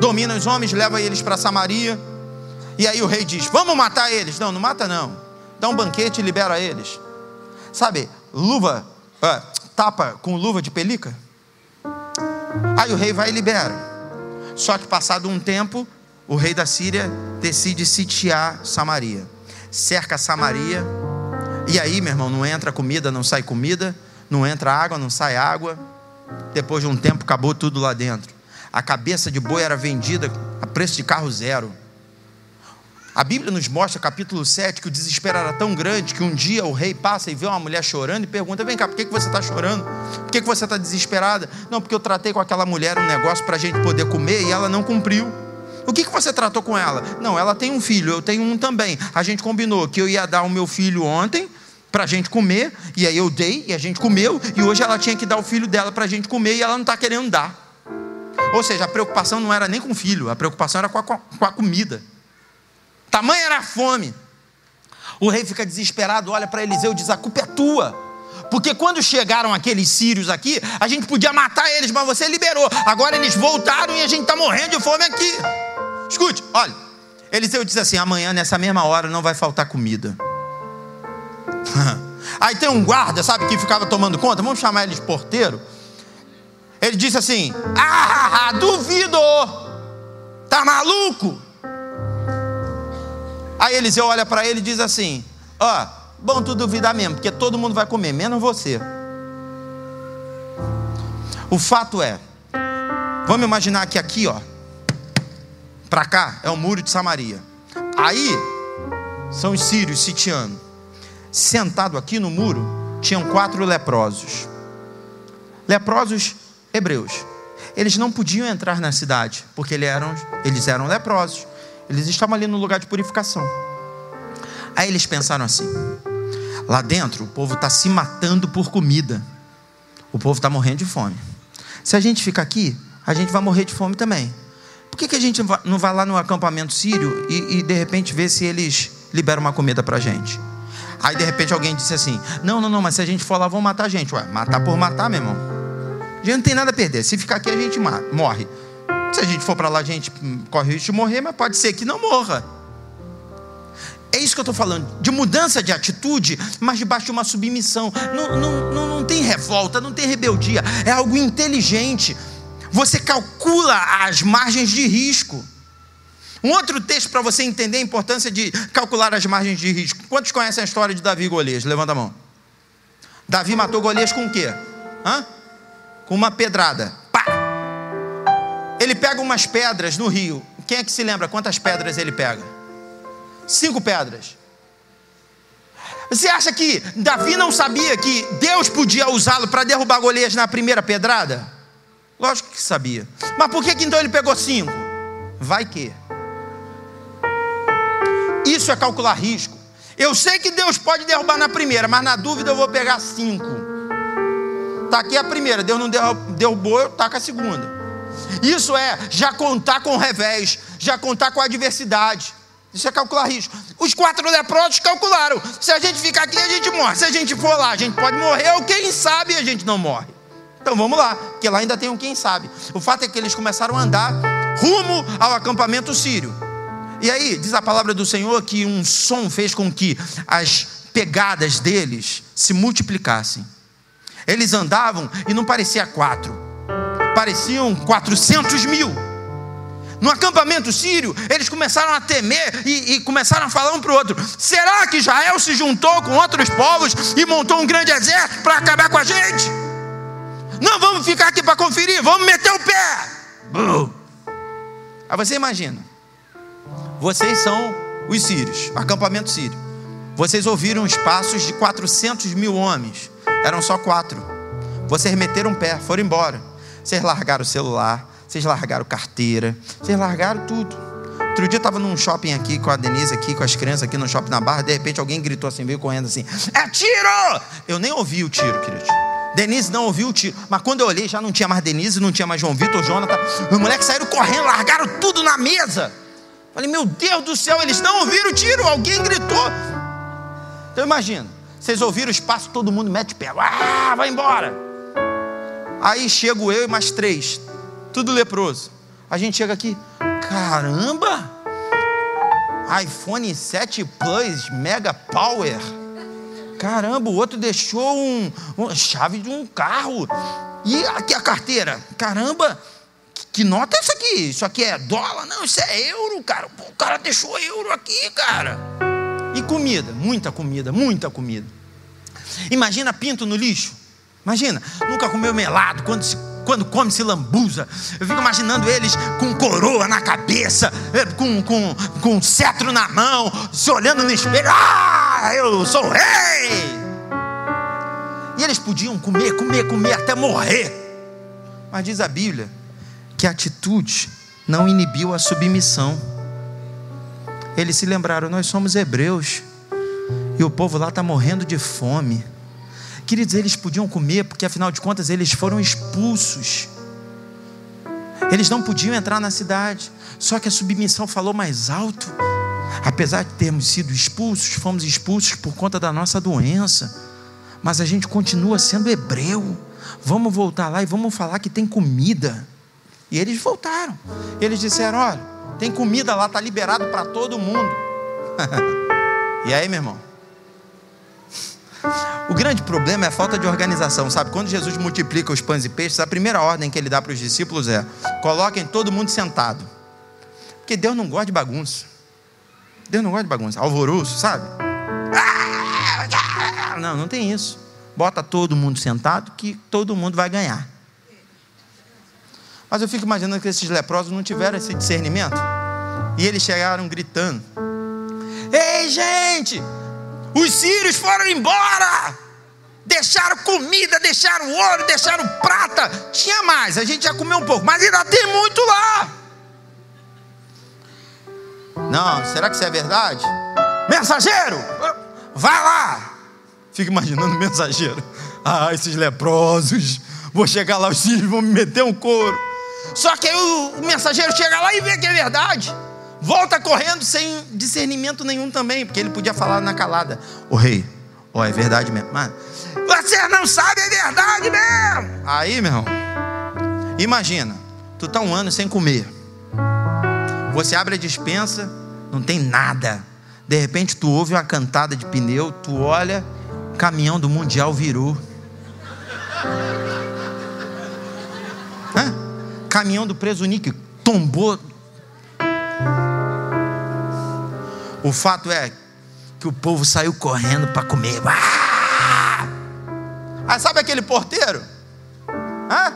domina os homens, leva eles para Samaria. E aí o rei diz: Vamos matar eles. Não, não mata não. Dá um banquete e libera eles. Sabe, luva, uh, tapa com luva de pelica. Aí o rei vai e libera. Só que passado um tempo, o rei da Síria decide sitiar Samaria. Cerca Samaria. E aí, meu irmão, não entra comida, não sai comida. Não entra água, não sai água. Depois de um tempo, acabou tudo lá dentro. A cabeça de boi era vendida a preço de carro zero A Bíblia nos mostra, capítulo 7, que o desespero era tão grande que um dia o rei passa e vê uma mulher chorando e pergunta: Vem cá, por que, que você está chorando? Por que, que você está desesperada? Não, porque eu tratei com aquela mulher um negócio para a gente poder comer e ela não cumpriu. O que, que você tratou com ela? Não, ela tem um filho, eu tenho um também. A gente combinou que eu ia dar o meu filho ontem para a gente comer, e aí eu dei e a gente comeu, e hoje ela tinha que dar o filho dela para a gente comer e ela não está querendo dar. Ou seja, a preocupação não era nem com o filho, a preocupação era com a, com a comida. Tamanha era a fome. O rei fica desesperado, olha para Eliseu e diz: A culpa é tua. Porque quando chegaram aqueles sírios aqui, a gente podia matar eles, mas você liberou. Agora eles voltaram e a gente está morrendo de fome aqui. Escute, olha. Eliseu diz assim: amanhã, nessa mesma hora, não vai faltar comida. Aí tem um guarda, sabe, que ficava tomando conta, vamos chamar ele de porteiro. Ele disse assim: Ah, duvido! Tá maluco? Aí Eliseu olha para ele e diz assim: Ó, oh, bom tu duvidar mesmo, porque todo mundo vai comer, menos você. O fato é, vamos imaginar que aqui, ó, para cá é o muro de Samaria. Aí são os sírios sitianos. Sentado aqui no muro tinham quatro leprosos. Leprosos hebreus. Eles não podiam entrar na cidade porque eles eram, eles eram leprosos. Eles estavam ali no lugar de purificação. Aí eles pensaram assim: lá dentro o povo está se matando por comida. O povo está morrendo de fome. Se a gente ficar aqui, a gente vai morrer de fome também. Por que, que a gente não vai lá no acampamento sírio e, e de repente ver se eles liberam uma comida para a gente? Aí de repente alguém disse assim: Não, não, não, mas se a gente for lá, vão matar a gente. Ué, matar por matar, meu irmão. A gente não tem nada a perder. Se ficar aqui, a gente morre. Se a gente for para lá, a gente corre o risco de morrer, mas pode ser que não morra. É isso que eu estou falando, de mudança de atitude, mas debaixo de uma submissão. Não, não, não, não tem revolta, não tem rebeldia, é algo inteligente. Você calcula as margens de risco. Um outro texto para você entender a importância de calcular as margens de risco. Quantos conhecem a história de Davi e Golias? Levanta a mão. Davi matou Golias com o quê? Hã? Com uma pedrada. Ele pega umas pedras no rio. Quem é que se lembra quantas pedras ele pega? Cinco pedras. Você acha que Davi não sabia que Deus podia usá-lo para derrubar Golias na primeira pedrada? Lógico que sabia. Mas por que, que então ele pegou cinco? Vai que. Isso é calcular risco. Eu sei que Deus pode derrubar na primeira, mas na dúvida eu vou pegar cinco. Está aqui a primeira, Deus não derrubou, eu taco a segunda. Isso é já contar com o revés, já contar com a adversidade. Isso é calcular risco. Os quatro leprosos calcularam. Se a gente ficar aqui, a gente morre. Se a gente for lá, a gente pode morrer, ou quem sabe a gente não morre. Então vamos lá, porque lá ainda tem um quem sabe. O fato é que eles começaram a andar rumo ao acampamento sírio. E aí, diz a palavra do Senhor que um som fez com que as pegadas deles se multiplicassem. Eles andavam e não parecia quatro, pareciam quatrocentos mil. No acampamento sírio, eles começaram a temer e, e começaram a falar um para o outro: será que Israel se juntou com outros povos e montou um grande exército para acabar com a gente? Não vamos ficar aqui para conferir, vamos meter o pé. Aí você imagina, vocês são os sírios, acampamento sírio. Vocês ouviram os passos de 400 mil homens, eram só quatro. Vocês meteram o pé, foram embora. Vocês largaram o celular, vocês largaram carteira, vocês largaram tudo. Outro dia eu estava num shopping aqui com a Denise, aqui com as crianças, aqui no shopping na barra. De repente alguém gritou assim, veio correndo assim: É tiro! Eu nem ouvi o tiro, querido. Denise não ouviu o tiro. Mas quando eu olhei, já não tinha mais Denise, não tinha mais João Vitor, Jonathan. Os moleques saíram correndo, largaram tudo na mesa. Falei, meu Deus do céu, eles não ouviram o tiro, alguém gritou. Então imagina, vocês ouviram o espaço, todo mundo mete pé. Ah, vai embora. Aí chego eu e mais três, tudo leproso. A gente chega aqui, caramba! iPhone 7 Plus Mega Power. Caramba, o outro deixou um, uma chave de um carro. E aqui a carteira. Caramba, que nota é essa aqui? Isso aqui é dólar? Não, isso é euro, cara. O cara deixou euro aqui, cara. E comida, muita comida, muita comida. Imagina pinto no lixo. Imagina, nunca comeu melado. Quando quando come se lambuza. Eu fico imaginando eles com coroa na cabeça, eh, com, com, com cetro na mão, se olhando no espelho. Ah, eu sou rei! E eles podiam comer, comer, comer até morrer. Mas diz a Bíblia que a atitude não inibiu a submissão. Eles se lembraram: nós somos hebreus e o povo lá está morrendo de fome. Queridos, eles podiam comer, porque afinal de contas eles foram expulsos. Eles não podiam entrar na cidade. Só que a submissão falou mais alto. Apesar de termos sido expulsos, fomos expulsos por conta da nossa doença. Mas a gente continua sendo hebreu. Vamos voltar lá e vamos falar que tem comida. E eles voltaram. Eles disseram: olha, tem comida lá, está liberado para todo mundo. e aí, meu irmão? O grande problema é a falta de organização, sabe? Quando Jesus multiplica os pães e peixes, a primeira ordem que ele dá para os discípulos é: coloquem todo mundo sentado. Porque Deus não gosta de bagunça. Deus não gosta de bagunça. Alvoroço, sabe? Não, não tem isso. Bota todo mundo sentado que todo mundo vai ganhar. Mas eu fico imaginando que esses leprosos não tiveram esse discernimento. E eles chegaram gritando: Ei, gente! Os sírios foram embora. Deixaram comida, deixaram ouro, deixaram prata. Tinha mais, a gente já comeu um pouco, mas ainda tem muito lá. Não, será que isso é verdade? Mensageiro, vai lá. Fica imaginando mensageiro. Ah, esses leprosos. Vou chegar lá, os sírios vão me meter um couro. Só que aí o mensageiro chega lá e vê que é verdade volta correndo sem discernimento nenhum também, porque ele podia falar na calada: O rei, ó, é verdade mesmo. Você não sabe, é verdade mesmo. Aí, meu irmão, imagina, tu tá um ano sem comer. Você abre a dispensa, não tem nada. De repente tu ouve uma cantada de pneu, tu olha, caminhão do mundial virou. Hã? Caminhão do preso Nick tombou O fato é que o povo saiu correndo para comer. Ah! ah, sabe aquele porteiro? Hã?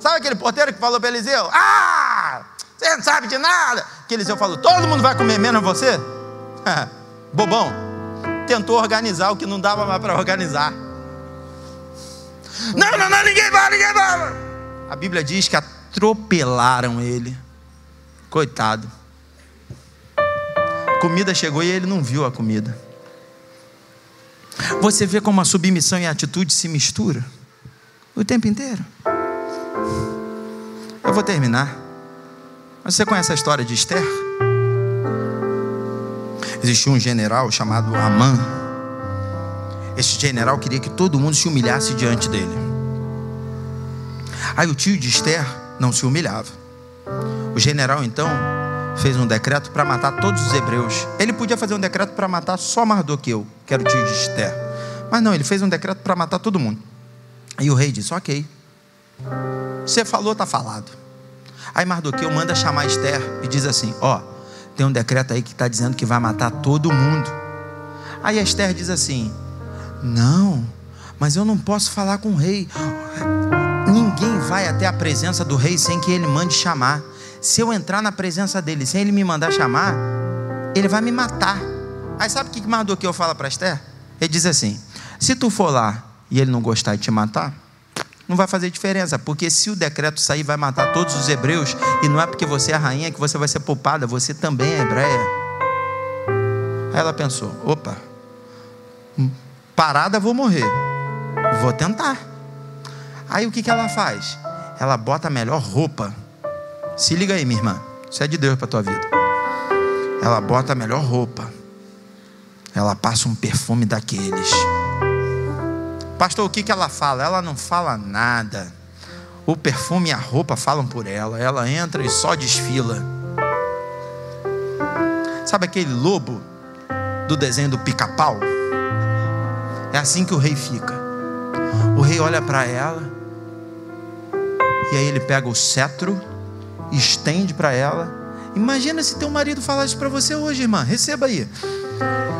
Sabe aquele porteiro que falou para Eliseu? Ah, você não sabe de nada. Que Eliseu falou: todo mundo vai comer menos você? Bobão. Tentou organizar o que não dava mais para organizar. Não, não, não, ninguém vai, ninguém vai. A Bíblia diz que atropelaram ele. Coitado comida chegou e ele não viu a comida. Você vê como a submissão e a atitude se misturam o tempo inteiro. Eu vou terminar. Você conhece a história de Esther? Existia um general chamado Amã. Esse general queria que todo mundo se humilhasse diante dele. Aí o tio de Esther não se humilhava. O general então fez um decreto para matar todos os hebreus. Ele podia fazer um decreto para matar só Mardoqueu, que era o tio de Esther. Mas não, ele fez um decreto para matar todo mundo. E o rei disse: Ok, você falou, está falado. Aí Mardoqueu manda chamar Esther e diz assim: Ó, oh, tem um decreto aí que está dizendo que vai matar todo mundo. Aí Esther diz assim: Não, mas eu não posso falar com o rei. Ninguém vai até a presença do rei sem que ele mande chamar. Se eu entrar na presença dele sem ele me mandar chamar, ele vai me matar. Aí sabe o que Mardoqueu fala para Esther? Ele diz assim: se tu for lá e ele não gostar de te matar, não vai fazer diferença, porque se o decreto sair, vai matar todos os hebreus, e não é porque você é a rainha que você vai ser poupada, você também é hebreia. Aí ela pensou: opa, parada vou morrer, vou tentar. Aí o que, que ela faz? Ela bota a melhor roupa se liga aí, minha irmã. Isso é de Deus para tua vida. Ela bota a melhor roupa. Ela passa um perfume daqueles. Pastor, o que, que ela fala? Ela não fala nada. O perfume e a roupa falam por ela. Ela entra e só desfila. Sabe aquele lobo do desenho do pica-pau? É assim que o rei fica. O rei olha para ela. E aí ele pega o cetro estende para ela. Imagina se teu marido falar isso para você hoje, irmã. Receba aí.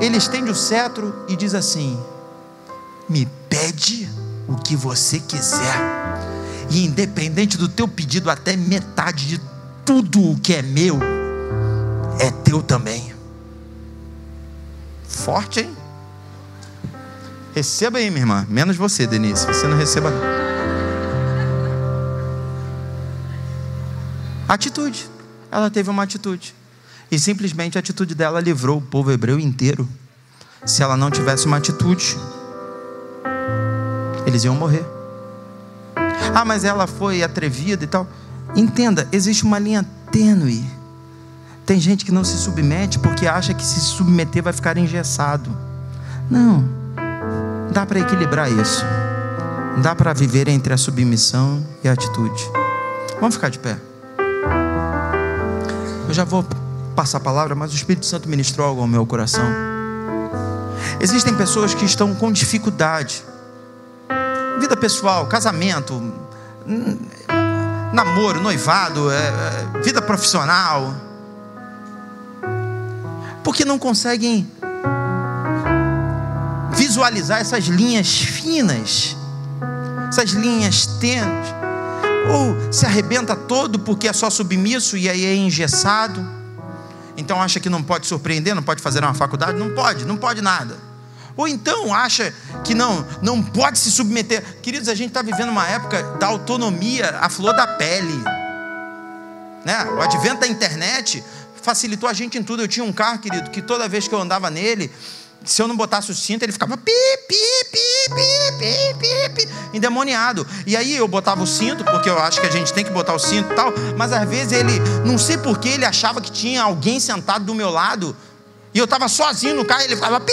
Ele estende o cetro e diz assim: Me pede o que você quiser. E independente do teu pedido, até metade de tudo o que é meu é teu também. Forte, hein? Receba aí, minha irmã. Menos você, Denise. Você não receba, não. Atitude. Ela teve uma atitude. E simplesmente a atitude dela livrou o povo hebreu inteiro. Se ela não tivesse uma atitude, eles iam morrer. Ah, mas ela foi atrevida e tal. Entenda, existe uma linha tênue. Tem gente que não se submete porque acha que se submeter vai ficar engessado. Não. Dá para equilibrar isso. Dá para viver entre a submissão e a atitude. Vamos ficar de pé. Eu já vou passar a palavra, mas o Espírito Santo ministrou algo ao meu coração. Existem pessoas que estão com dificuldade. Vida pessoal, casamento, namoro, noivado, é, é, vida profissional. Porque não conseguem visualizar essas linhas finas, essas linhas tênues ou se arrebenta todo porque é só submisso e aí é engessado. Então acha que não pode surpreender, não pode fazer uma faculdade, não pode, não pode nada. Ou então acha que não, não pode se submeter. Queridos, a gente está vivendo uma época da autonomia à flor da pele. Né? O advento da internet facilitou a gente em tudo. Eu tinha um carro, querido, que toda vez que eu andava nele, se eu não botasse o cinto, ele ficava pi, pi, pi, pi, endemoniado. E aí eu botava o cinto, porque eu acho que a gente tem que botar o cinto e tal, mas às vezes ele, não sei porquê, ele achava que tinha alguém sentado do meu lado. E eu estava sozinho no carro, ele falava pi,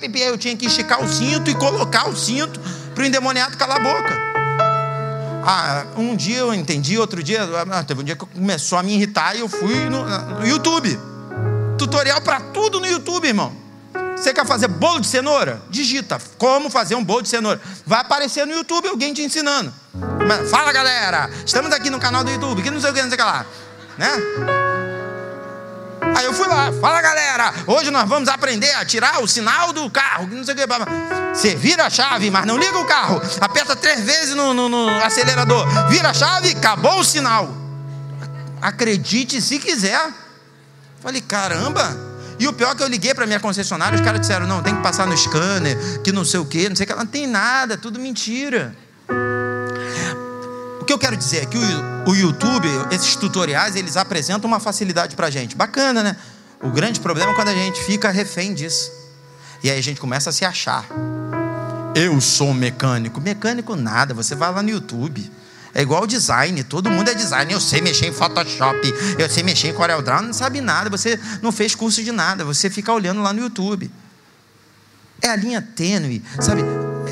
pi, pi. Eu tinha que esticar o cinto e colocar o cinto para o endemoniado calar a boca. Ah, um dia eu entendi, outro dia, ah, teve um dia que começou a me irritar e eu fui no, no YouTube. Tutorial para tudo no YouTube, irmão. Você quer fazer bolo de cenoura? Digita como fazer um bolo de cenoura. Vai aparecer no YouTube alguém te ensinando. Fala galera, estamos aqui no canal do YouTube, que não sei o que, não sei o que lá. Né? Aí eu fui lá, fala galera, hoje nós vamos aprender a tirar o sinal do carro, que não sei o que. Você vira a chave, mas não liga o carro. Aperta três vezes no, no, no acelerador. Vira a chave, acabou o sinal. Acredite se quiser. Falei, caramba. E o pior é que eu liguei para minha concessionária, os caras disseram: não, tem que passar no scanner, que não sei o quê, não sei o que. Não tem nada, tudo mentira. O que eu quero dizer é que o, o YouTube, esses tutoriais, eles apresentam uma facilidade para gente. Bacana, né? O grande problema é quando a gente fica refém disso. E aí a gente começa a se achar. Eu sou mecânico. Mecânico nada, você vai lá no YouTube. É igual design, todo mundo é design. Eu sei mexer em Photoshop, eu sei mexer em CorelDRAW, não sabe nada, você não fez curso de nada, você fica olhando lá no YouTube. É a linha tênue, sabe?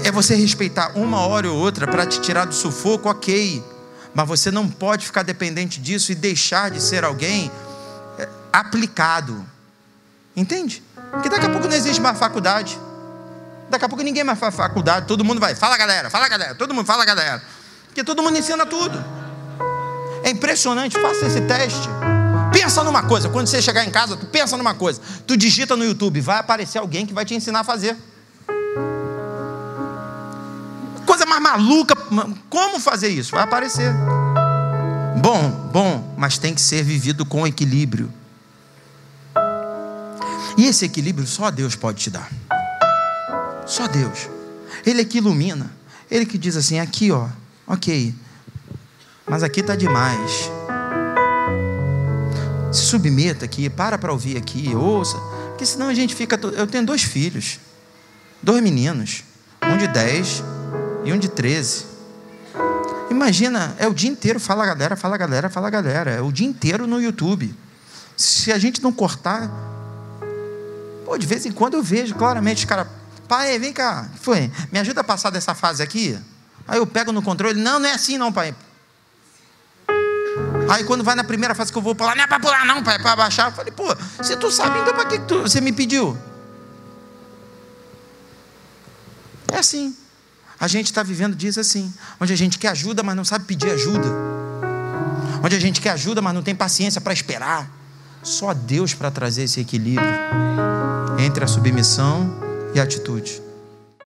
É você respeitar uma hora ou outra para te tirar do sufoco, ok. Mas você não pode ficar dependente disso e deixar de ser alguém é, aplicado. Entende? Porque daqui a pouco não existe mais faculdade. Daqui a pouco ninguém mais faz faculdade, todo mundo vai. Fala galera, fala galera, todo mundo fala galera. Porque todo mundo ensina tudo. É impressionante, faça esse teste. Pensa numa coisa, quando você chegar em casa, tu pensa numa coisa. Tu digita no YouTube, vai aparecer alguém que vai te ensinar a fazer. Coisa mais maluca, como fazer isso? Vai aparecer. Bom, bom, mas tem que ser vivido com equilíbrio. E esse equilíbrio só Deus pode te dar. Só Deus. Ele é que ilumina. Ele que diz assim: aqui, ó, Ok, mas aqui está demais. Se submeta aqui, para para ouvir aqui, ouça, porque senão a gente fica. Eu tenho dois filhos, dois meninos, um de 10 e um de 13. Imagina, é o dia inteiro, fala galera, fala galera, fala galera, é o dia inteiro no YouTube. Se a gente não cortar, pô, de vez em quando eu vejo claramente os caras, pai, vem cá, foi, me ajuda a passar dessa fase aqui. Aí eu pego no controle, não, não é assim não, pai. Aí quando vai na primeira fase que eu vou pular, não é para pular não, pai, é para baixar. Eu falei, pô, se tu sabe, então para que tu, você me pediu? É assim. A gente está vivendo dias assim, onde a gente quer ajuda, mas não sabe pedir ajuda. Onde a gente quer ajuda, mas não tem paciência para esperar. Só Deus para trazer esse equilíbrio entre a submissão e a atitude.